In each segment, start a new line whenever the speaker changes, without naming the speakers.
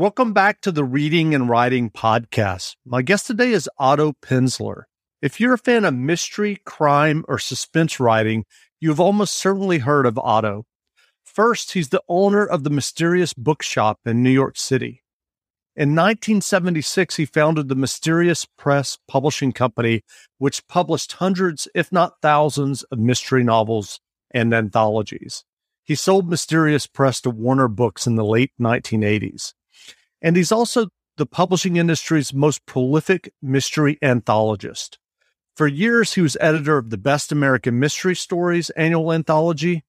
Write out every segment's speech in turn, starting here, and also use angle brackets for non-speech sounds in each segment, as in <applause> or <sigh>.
Welcome back to the Reading and Writing Podcast. My guest today is Otto Penzler. If you're a fan of mystery, crime, or suspense writing, you've almost certainly heard of Otto. First, he's the owner of the Mysterious Bookshop in New York City. In 1976, he founded the Mysterious Press Publishing Company, which published hundreds, if not thousands, of mystery novels and anthologies. He sold Mysterious Press to Warner Books in the late 1980s. And he's also the publishing industry's most prolific mystery anthologist. For years, he was editor of the Best American Mystery Stories annual anthology.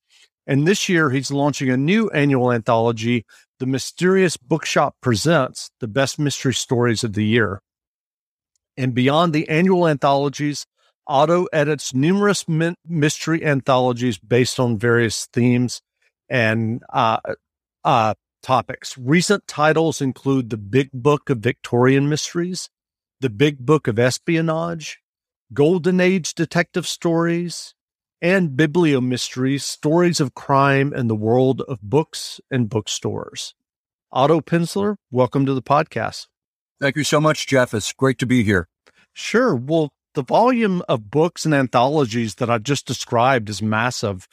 And this year, he's launching a new annual anthology, The Mysterious Bookshop Presents the Best Mystery Stories of the Year. And beyond the annual anthologies, Otto edits numerous mystery anthologies based on various themes and uh, uh, topics. Recent titles include The Big Book of Victorian Mysteries, The Big Book of Espionage, Golden Age Detective Stories, and Bibliomysteries, Stories of Crime and the World of Books and Bookstores. Otto Penzler, welcome to the podcast.
Thank you so much, Jeff. It's great to be here.
Sure. Well, the volume of books and anthologies that I've just described is massive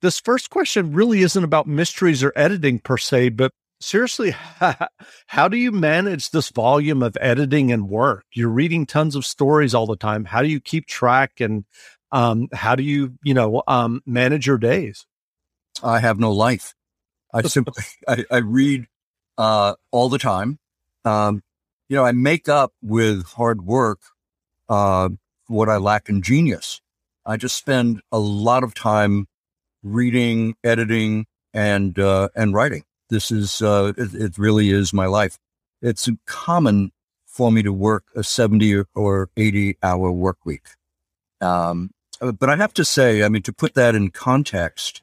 this first question really isn't about mysteries or editing per se, but seriously, <laughs> how do you manage this volume of editing and work? You're reading tons of stories all the time. How do you keep track and um, how do you, you know, um, manage your days?
I have no life. I <laughs> simply, I, I read uh, all the time. Um, you know, I make up with hard work uh, what I lack in genius. I just spend a lot of time reading, editing, and uh, and writing. This is uh, it, it, really is my life. It's common for me to work a seventy or eighty hour work week. Um, but I have to say, I mean, to put that in context,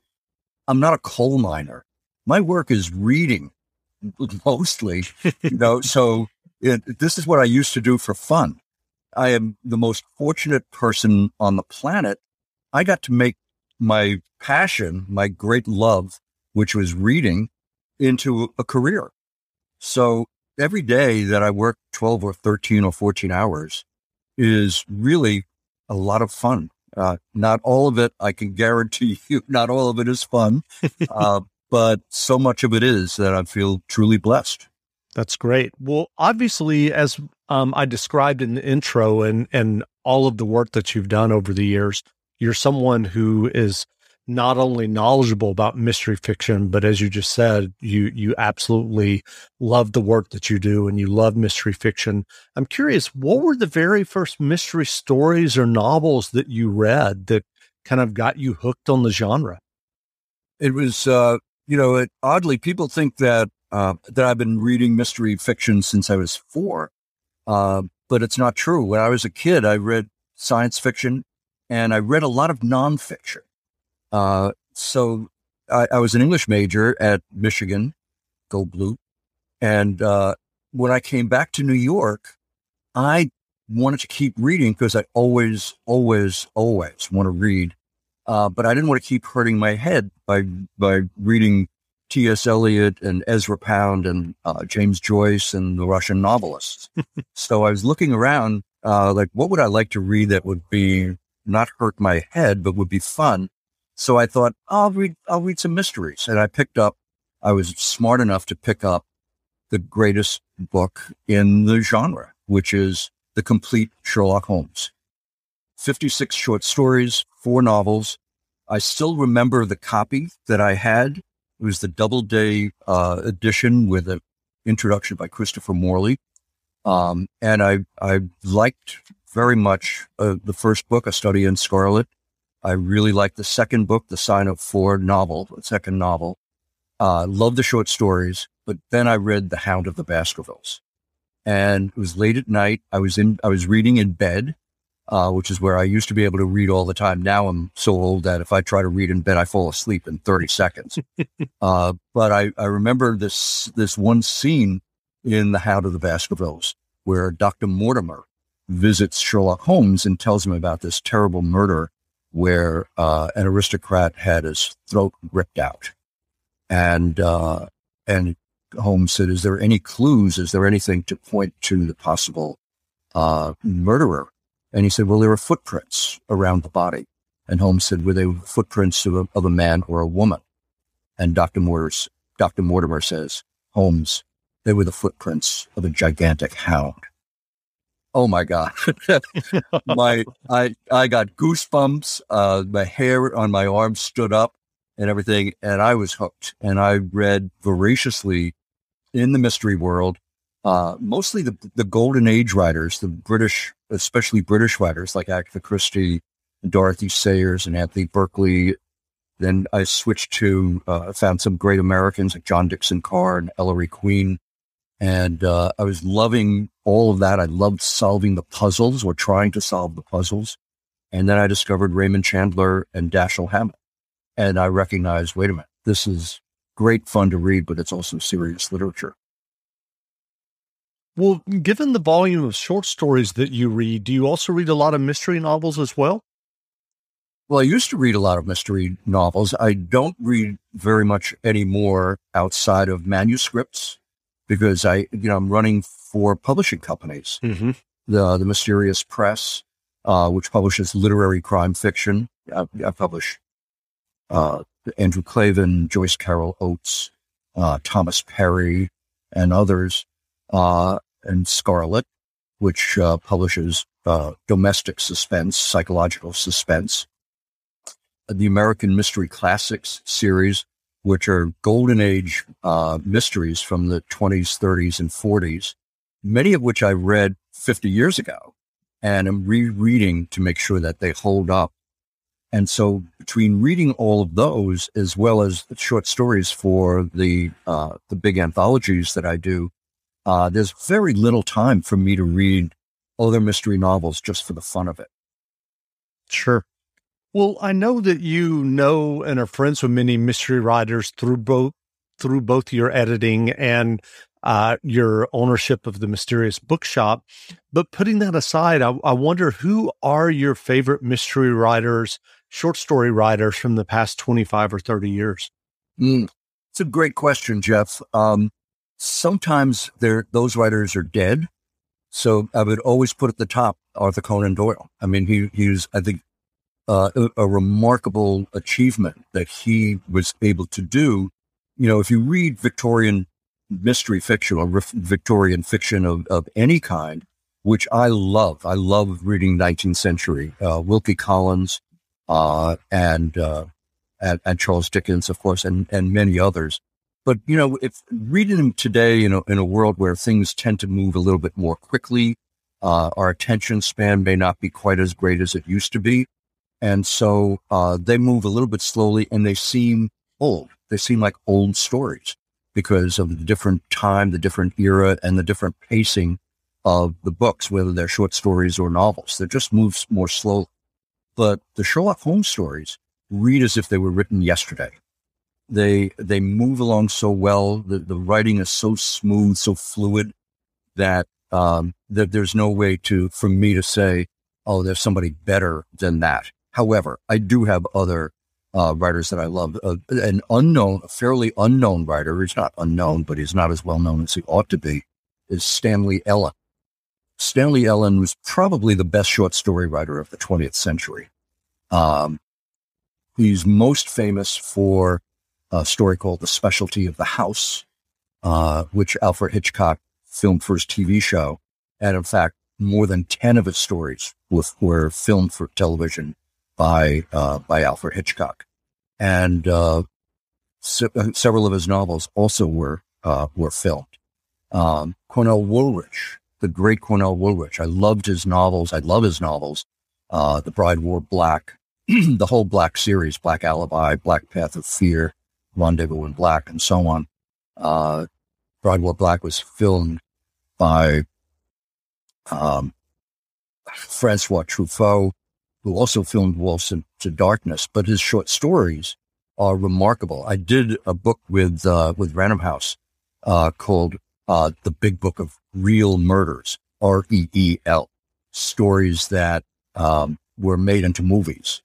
I'm not a coal miner. My work is reading <laughs> mostly, you know. so it, this is what I used to do for fun. I am the most fortunate person on the planet. I got to make my passion, my great love, which was reading, into a career. So every day that I work 12 or 13 or 14 hours is really a lot of fun. Uh, not all of it, I can guarantee <laughs> you, not all of it is fun, <laughs> uh, but so much of it is that I feel truly blessed.
That's great. Well, obviously, as um, I described in the intro and and all of the work that you've done over the years, you're someone who is not only knowledgeable about mystery fiction, but as you just said, you you absolutely love the work that you do and you love mystery fiction. I'm curious, what were the very first mystery stories or novels that you read that kind of got you hooked on the genre?
It was, uh, you know, it, oddly, people think that uh, that I've been reading mystery fiction since I was four, uh, but it's not true. When I was a kid, I read science fiction and I read a lot of nonfiction. Uh, so I, I, was an English major at Michigan, go blue. And uh, when I came back to New York, I wanted to keep reading because I always, always, always want to read. Uh, but I didn't want to keep hurting my head by by reading T.S. Eliot and Ezra Pound and uh, James Joyce and the Russian novelists. <laughs> so I was looking around, uh, like, what would I like to read that would be not hurt my head, but would be fun. So I thought, I'll read, I'll read some mysteries. And I picked up, I was smart enough to pick up the greatest book in the genre, which is The Complete Sherlock Holmes. 56 short stories, four novels. I still remember the copy that I had. It was the Doubleday uh, edition with an introduction by Christopher Morley. Um, and I, I liked very much uh, the first book, A Study in Scarlet. I really liked the second book, The Sign of Four novel, the second novel. Uh, loved the short stories, but then I read The Hound of the Baskervilles. And it was late at night. I was in, I was reading in bed, uh, which is where I used to be able to read all the time. Now I'm so old that if I try to read in bed, I fall asleep in 30 seconds. <laughs> uh, but I, I remember this, this one scene in The Hound of the Baskervilles where Dr. Mortimer visits Sherlock Holmes and tells him about this terrible murder where uh, an aristocrat had his throat ripped out, and uh, and Holmes said, "Is there any clues? Is there anything to point to the possible uh, murderer?" And he said, "Well, there are footprints around the body." And Holmes said, "Were they footprints of a, of a man or a woman?" And Dr. Mortimer, Dr. Mortimer says, "Holmes, they were the footprints of a gigantic hound." Oh my God. <laughs> my, I, I got goosebumps. Uh, my hair on my arm stood up and everything. And I was hooked and I read voraciously in the mystery world, uh, mostly the, the golden age writers, the British, especially British writers like Agatha Christie, and Dorothy Sayers and Anthony Berkeley. Then I switched to, uh, found some great Americans like John Dickson Carr and Ellery Queen. And uh, I was loving all of that. I loved solving the puzzles or trying to solve the puzzles. And then I discovered Raymond Chandler and Dashiell Hammett. And I recognized, wait a minute, this is great fun to read, but it's also serious literature.
Well, given the volume of short stories that you read, do you also read a lot of mystery novels as well?
Well, I used to read a lot of mystery novels. I don't read very much anymore outside of manuscripts because I, you know, I'm running four publishing companies. Mm-hmm. The the Mysterious Press, uh, which publishes literary crime fiction. I, I publish uh, Andrew Klavan, Joyce Carol Oates, uh, Thomas Perry, and others, uh, and Scarlet, which uh, publishes uh, domestic suspense, psychological suspense. The American Mystery Classics series, which are golden age uh, mysteries from the 20s, 30s, and 40s, many of which I read 50 years ago and am rereading to make sure that they hold up. And so, between reading all of those as well as the short stories for the uh, the big anthologies that I do, uh, there's very little time for me to read other mystery novels just for the fun of it.
Sure. Well, I know that you know and are friends with many mystery writers through both through both your editing and uh, your ownership of the Mysterious Bookshop. But putting that aside, I, I, wonder who are your favorite mystery writers, short story writers from the past 25 or 30 years?
Mm, it's a great question, Jeff. Um, sometimes those writers are dead. So I would always put at the top Arthur Conan Doyle. I mean, he, he's, I think, uh, a, remarkable achievement that he was able to do. You know, if you read Victorian mystery fiction or Victorian fiction of, of any kind, which I love, I love reading 19th century, uh, Wilkie Collins, uh, and, uh, and, and, Charles Dickens, of course, and, and many others. But, you know, if reading them today, you know, in a world where things tend to move a little bit more quickly, uh, our attention span may not be quite as great as it used to be. And so uh, they move a little bit slowly and they seem old. They seem like old stories because of the different time, the different era, and the different pacing of the books, whether they're short stories or novels. They just move more slowly. But the Sherlock Holmes stories read as if they were written yesterday. They they move along so well. The, the writing is so smooth, so fluid that um, that there's no way to for me to say, oh, there's somebody better than that. However, I do have other uh, writers that I love. Uh, an unknown, a fairly unknown writer, he's not unknown, but he's not as well known as he ought to be, is Stanley Ellin. Stanley Ellin was probably the best short story writer of the 20th century. Um, he's most famous for a story called The Specialty of the House, uh, which Alfred Hitchcock filmed for his TV show. And in fact, more than 10 of his stories were, were filmed for television by uh, by Alfred Hitchcock, and uh, se- several of his novels also were uh, were filmed. Um, Cornell Woolrich, the great Cornell Woolrich, I loved his novels. I love his novels. Uh, the Bride Wore Black, <clears throat> the whole Black series, Black Alibi, Black Path of Fear, Rendezvous in Black, and so on. Uh, Bride Wore Black was filmed by um, Francois Truffaut, who also filmed Waltz into Darkness, but his short stories are remarkable. I did a book with uh, with Random House uh, called uh, "The Big Book of Real Murders" R E E L stories that um, were made into movies,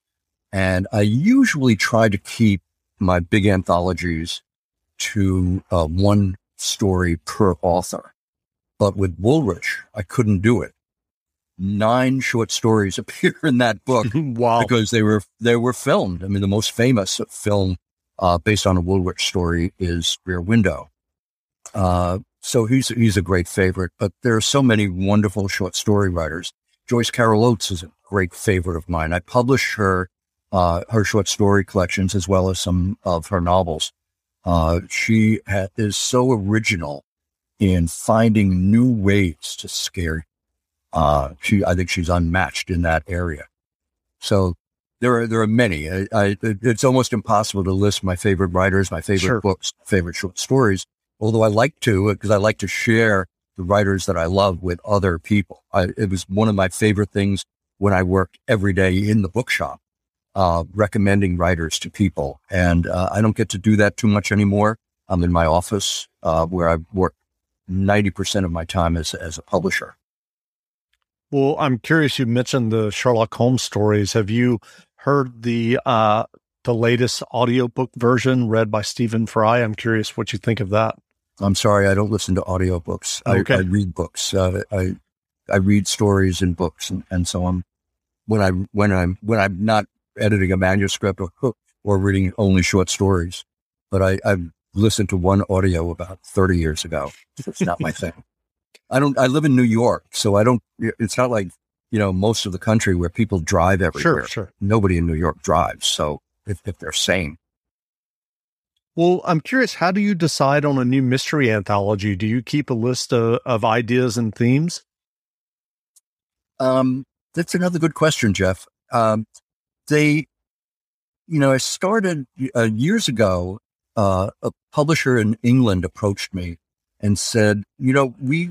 and I usually try to keep my big anthologies to uh, one story per author. But with Woolrich, I couldn't do it. Nine short stories <laughs> appear in that book <laughs>
wow.
because they were they were filmed. I mean, the most famous film uh, based on a Woolrich story is Rear Window. Uh, so he's he's a great favorite. But there are so many wonderful short story writers. Joyce Carol Oates is a great favorite of mine. I publish her uh, her short story collections as well as some of her novels. Uh, she ha- is so original in finding new ways to scare. Uh, she, I think she's unmatched in that area. So there are there are many. I, I, it's almost impossible to list my favorite writers, my favorite
Sure.
books, favorite short stories. Although I like to, because I like to share the writers that I love with other people. I, it was one of my favorite things when I worked every day in the bookshop, uh, recommending writers to people. And uh, I don't get to do that too much anymore. I'm in my office uh, where I work 90% of my time as, as a publisher.
Well, I'm curious. You mentioned the Sherlock Holmes stories. Have you heard the uh, the latest audiobook version read by Stephen Fry? I'm curious what you think of that.
I'm sorry, I don't listen to audiobooks.
Okay.
I, I read books. Uh, I I read stories in books, and, and so on. When I when I'm when I'm not editing a manuscript or or reading only short stories, but I I've listened to one audio about 30 years ago. It's not my <laughs> thing. I don't. I live in New York, so I don't. It's not like you know most of the country where people drive everywhere.
Sure, sure.
Nobody in New York drives, so if, if they're sane.
Well, I'm curious. How do you decide on a new mystery anthology? Do you keep a list of, of ideas and themes?
Um, that's another good question, Jeff. Um, they, you know, I started uh, years ago. Uh, a publisher in England approached me and said, you know, we,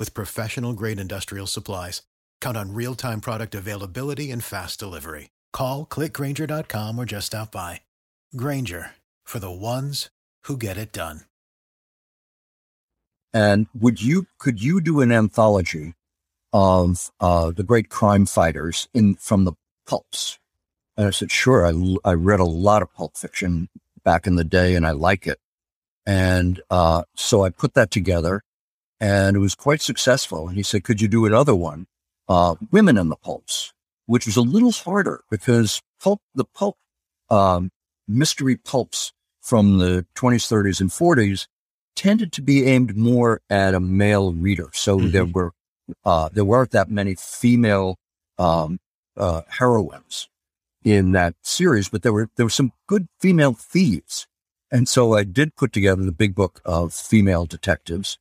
with professional grade industrial supplies. Count on real time product availability and fast delivery. Call clickgrainger.com or just stop by. Grainger for the ones who get it done.
And would you could you do an anthology of uh, the great crime fighters in from the pulps? And I said, sure. I, I read a lot of pulp fiction back in the day, and I like it. And uh, so I put that together, and it was quite successful. And he said, could you do another one, uh, women in the pulps, which was a little harder because pulp the pulp um, mystery pulps from the 20s, 30s, and 40s tended to be aimed more at a male reader. So
Mhm.
there were uh, there weren't that many female um, uh, heroines in that series, but there were there were some good female thieves, and so I did put together the big book of female detectives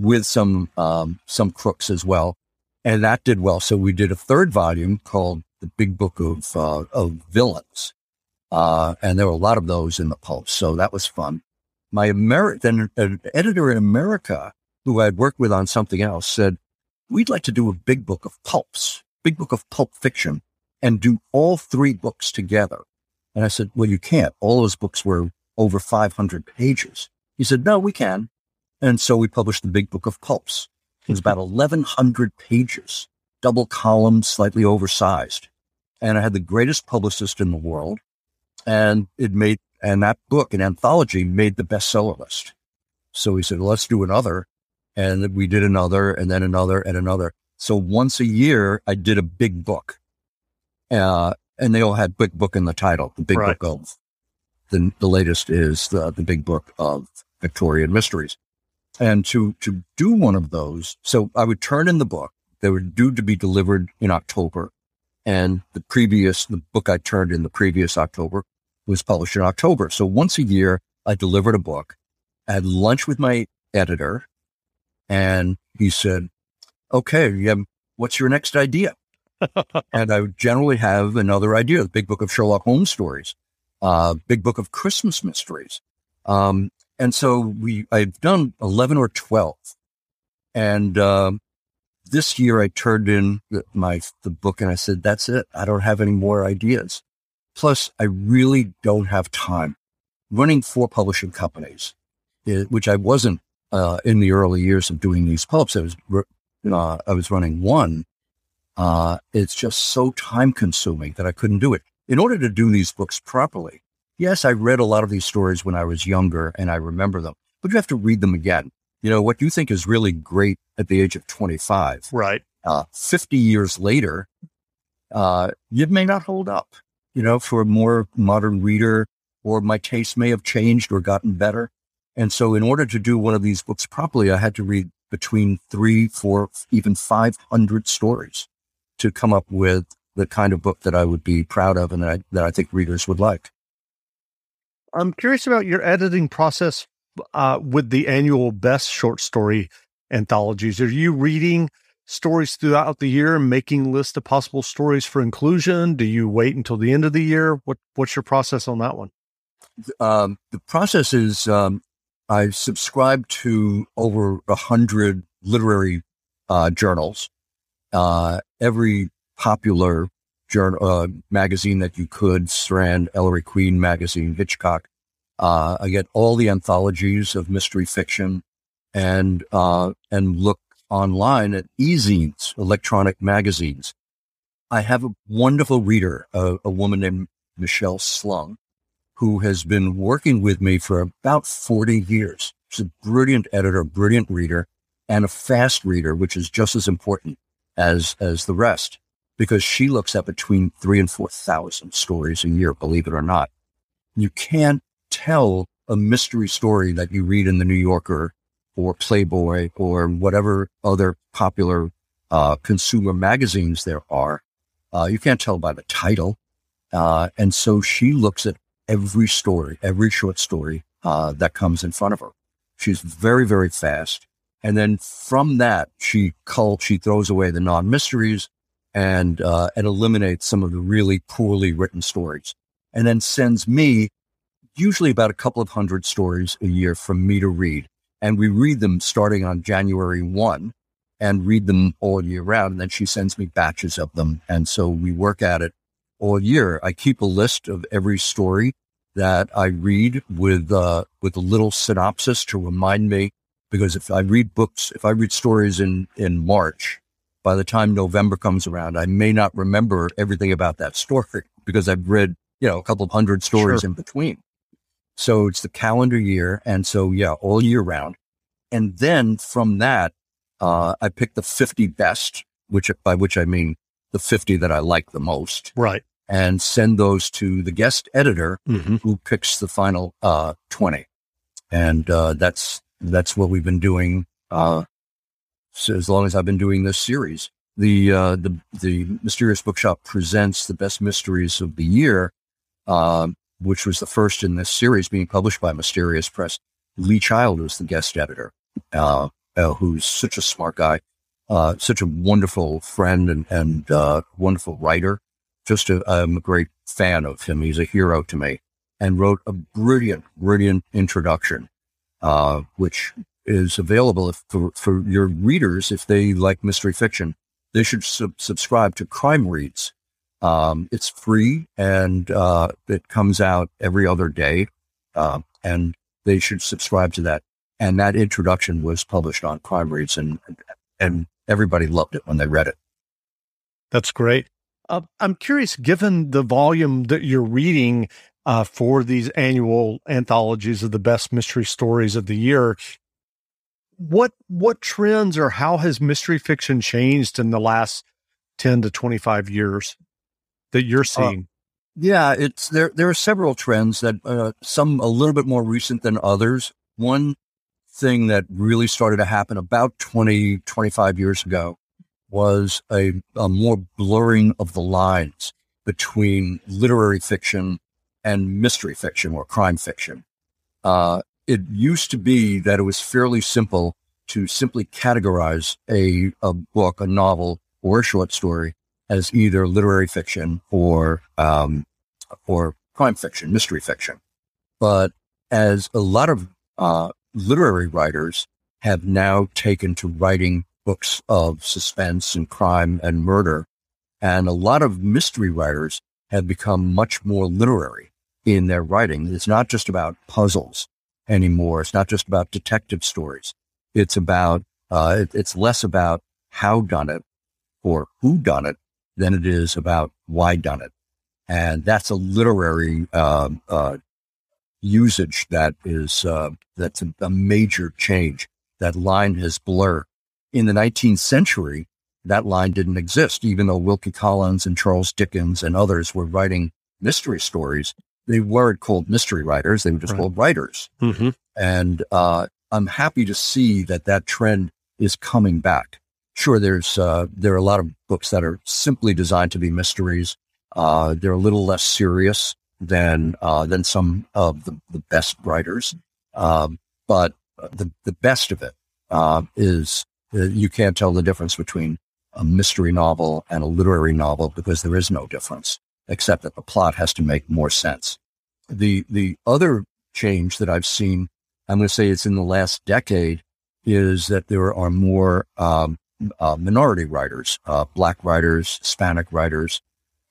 with some um, some crooks as well, and that did well. So we did a third volume called the Big Book of uh, of Villains, uh, and there were a lot of those in the pulp. So that was fun my American an editor in America who I'd worked with on something else said, we'd like to do a big book of pulps, big book of pulp fiction and do all three books together. And I said, well, you can't. All those books were over 500 pages. He said, no, we can. And so we published the big book of pulps. It was about 1100 pages, double column, slightly oversized. And I had the greatest publicist in the world and it made And that book, an anthology, made the bestseller list. So he said, let's do another. And we did another and then another and another. So once a year, I did a big book. Uh, and they all had big book in the title, the big right. book of the, the latest is the, the big book of Victorian mysteries. And to, to do one of those, so I would turn in the book. They were due to be delivered in October. And the previous, the book I turned in the previous October was published in October. So once a year, I delivered a book. I had lunch with my editor and he said, okay, have, what's your next idea? <laughs> and I would generally have another idea, the big book of Sherlock Holmes stories, uh, big book of Christmas mysteries. Um, and so we, I've done 11 or 12. And, um, this year I turned in my, the book and I said, that's it. I don't have any more ideas. Plus, I really don't have time running four publishing companies, eh, which I wasn't uh, in the early years of doing these pulps. I was uh, I was running one. Uh, it's just so time consuming that I couldn't do it. In order to do these books properly, yes, I read a lot of these stories when I was younger and I remember them, but you have to read them again. You know, what you think is really great at the age of 25.
Right.
Uh, 50 years later, uh, it may not hold up you know, for a more modern reader, or my taste may have changed or gotten better. And so in order to do one of these books properly, I had to read between three, four, even 500 stories to come up with the kind of book that I would be proud of and that I, that I think readers would like.
I'm curious about your editing process uh, with the annual best short story anthologies. Are you reading stories throughout the year and making lists of possible stories for inclusion? Do you wait until the end of the year? What What's your process on that one?
Um, the process is um, I subscribe to over a hundred literary uh, journals. Uh, every popular journal uh, magazine that you could, Strand, Ellery Queen magazine, Hitchcock. Uh, I get all the anthologies of mystery fiction and uh, and look online at e-zines, electronic magazines. I have a wonderful reader, a, a woman named Michelle Slung, who has been working with me for about 40 years. She's a brilliant editor, brilliant reader, and a fast reader, which is just as important as, as the rest, because she looks at between three and 4,000 stories a year, believe it or not. You can't tell a mystery story that you read in the New Yorker or Playboy or whatever other popular uh, consumer magazines there are. Uh, you can't tell by the title. Uh, and so she looks at every story, every short story uh, that comes in front of her. She's very, very fast. And then from that, she cull, she throws away the non-mysteries and, uh, and eliminates some of the really poorly written stories and then sends me usually about a couple of hundred stories a year from me to read and we read them starting on January 1 and read them all year round. And then she sends me batches of them. And so we work at it all year. I keep a list of every story that I read with, uh, with a little synopsis to remind me, because if I read books, if I read stories in, in March, by the time November comes around, I may not remember everything about that <laughs> story because I've read, you know, a couple of hundred stories sure. in between. So it's the calendar year. And so, yeah, all year round. And then from that, uh, I picked the 50 best, which by which I mean the 50 that I like the most.
Right.
And send those to the guest editor mm-hmm. who picks the final, uh, 20. And, uh, that's, that's what we've been doing, uh, so as long as I've been doing this series. The, uh, the, the Mysterious Bookshop presents the best mysteries of the year. Uh, which was the first in this series being published by Mysterious Press. Lee Child was the guest editor, uh, uh, who's such a smart guy, uh, such a wonderful friend and, and uh, wonderful writer. Just a, I'm a great fan of him. He's a hero to me and wrote a brilliant, brilliant introduction, uh, which is available for, for your readers. If they like mystery fiction, they should sub- subscribe to Crime Reads um, it's free and uh, it comes out every other day, uh, and they should subscribe to that. And that introduction was published on Crime Reads, and and everybody loved it when they read it.
That's great. Uh, I'm curious, given the volume that you're reading, uh, for these annual anthologies of the best mystery stories of the year. What what trends or how has mystery fiction changed in the last ten to twenty five years that you're uh, seeing? Uh,
yeah, it's there. There are several trends that uh, some a little bit more recent than others. One thing that really started to happen about 20, 25 years ago was a, a more blurring of the lines between literary fiction and mystery fiction or crime fiction. Uh, it used to be that it was fairly simple to simply categorize a, a book, a novel, or a short story as either literary fiction or um, or crime fiction, mystery fiction. But as a lot of uh, literary writers have now taken to writing books of suspense and crime and murder, and a lot of mystery writers have become much more literary in their writing. It's not just about puzzles anymore. It's not just about detective stories. It's about, uh, it, it's less about how done it or who done it than it is about why done it. And that's a literary, uh, uh, usage that is, uh, that's a, a major change. That line has blurred. In the 19th century, that line didn't exist, even though Wilkie Collins and Charles Dickens and others were writing mystery stories. They weren't called mystery writers; they were just right. called writers. Mm-hmm. And uh, I'm happy to see that that trend is coming back. Sure, there's uh, there are a lot of books that are simply designed to be mysteries. Uh, they're a little less serious than uh, than some of the, the best writers, um, but the the best of it uh, is uh, you can't tell the difference between a mystery novel and a literary novel because there is no difference, except that the plot has to make more sense. The the other change that I've seen, I'm going to say it's in the last decade, is that there are more um, uh, minority writers, uh, black writers, Hispanic writers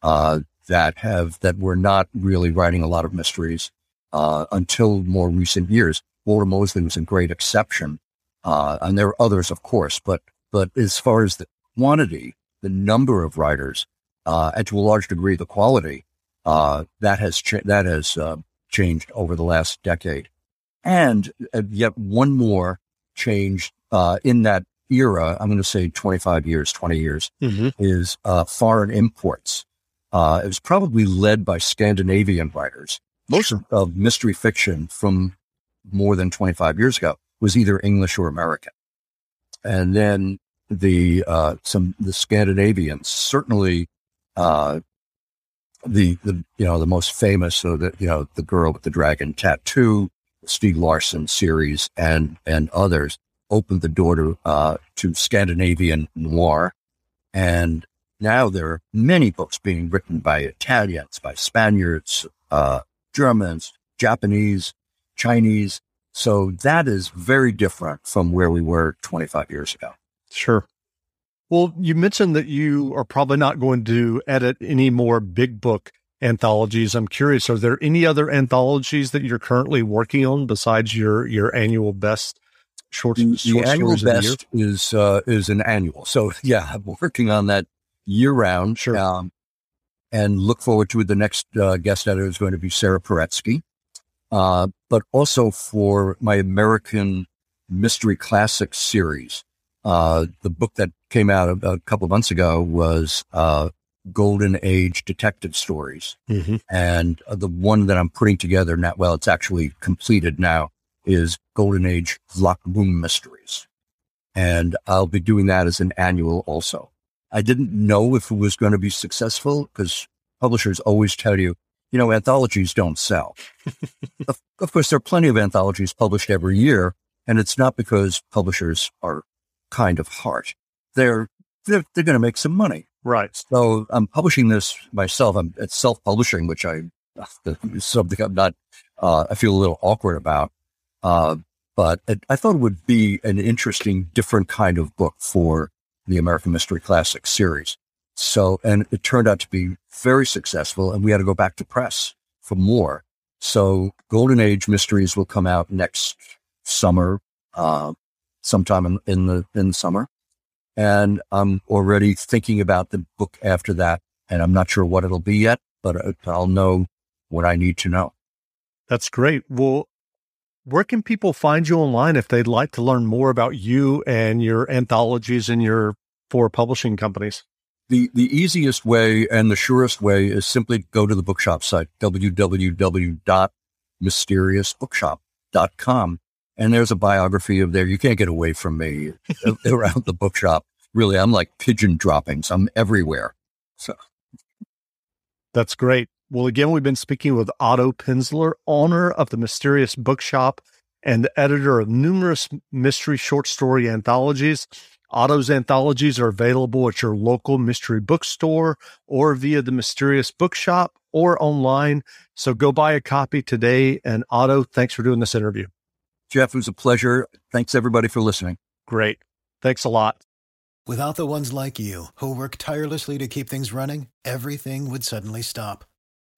uh, that have that were not really writing a lot of mysteries uh, until more recent years. Walter Mosley was a great exception, uh, and there are others, of course, but but as far as the quantity, the number of writers, uh, and to a large degree the quality, uh, that has cha- that has changed over the last decade. And yet one more change uh, in that era, I'm going to say 25 years, 20 years, mm-hmm. is uh, foreign imports. it was probably led by Scandinavian writers. Most of mystery fiction from more than 25 years ago was either English or American. And then the uh, some the Scandinavians certainly uh, the the you know the most famous so that you know the girl with the dragon tattoo Stieg Larsson series and and others opened the door to uh, to Scandinavian noir and now there are many books being written by Italians by Spaniards uh, Germans Japanese Chinese so that is very different from where we were 25 years ago
Sure. Well, you mentioned that you are probably not going to edit any more big book anthologies. I'm curious, are there any other anthologies that you're currently working on besides your your annual best short,
the,
short
the annual best
the
is uh, is an annual. So <laughs> yeah, I'm working on that year round.
Sure. Um,
and look forward to it. The next uh, guest editor is going to be Sarah Paretsky. Uh, but also for my American Mystery Classics series. Uh, the book that came out a, a couple of months ago was uh, Golden Age Detective Stories. Mm-hmm. And uh, the one that I'm putting together now, well, it's actually completed now, is Golden Age Lock Room Mysteries. And I'll be doing that as an annual also. I didn't know if it was going to be successful because publishers always tell you, you know, anthologies don't sell. <laughs> of, of course, there are plenty of anthologies published every year, and it's not because publishers are kind of heart. They're they're, they're going to make some money.
Right.
So I'm publishing this myself. I'm it's self publishing, which I something I'm not. Uh, I feel a little awkward about. Uh, but it, I thought it would be an interesting, different kind of book for the American Mystery Classics series. So, and it turned out to be very successful, and we had to go back to press for more. So, Golden Age Mysteries will come out next summer. Uh, sometime in, in the in the summer, and I'm already thinking about the book after that. And I'm not sure what it'll be yet, but I'll know what I need to know.
That's great. Well, where can people find you online if they'd like to learn more about you and your anthologies and your four publishing companies?
The, the easiest way and the surest way is simply go to the bookshop site, www.mysteriousbookshop.com. And there's a biography of there. You can't get away from me <laughs> <laughs> around the bookshop. Really, I'm like pigeon droppings. I'm everywhere. So
that's great. Well, again, we've been speaking with Otto Penzler, owner of the Mysterious Bookshop and the editor of numerous mystery short story anthologies. Otto's anthologies are available at your local mystery bookstore or via the Mysterious Bookshop or online. So go buy a copy today. And Otto, thanks for doing this interview.
Jeff, it was a pleasure. Thanks everybody for listening.
Great. Thanks a lot.
Without the ones like you who work tirelessly to keep things running, everything would suddenly stop.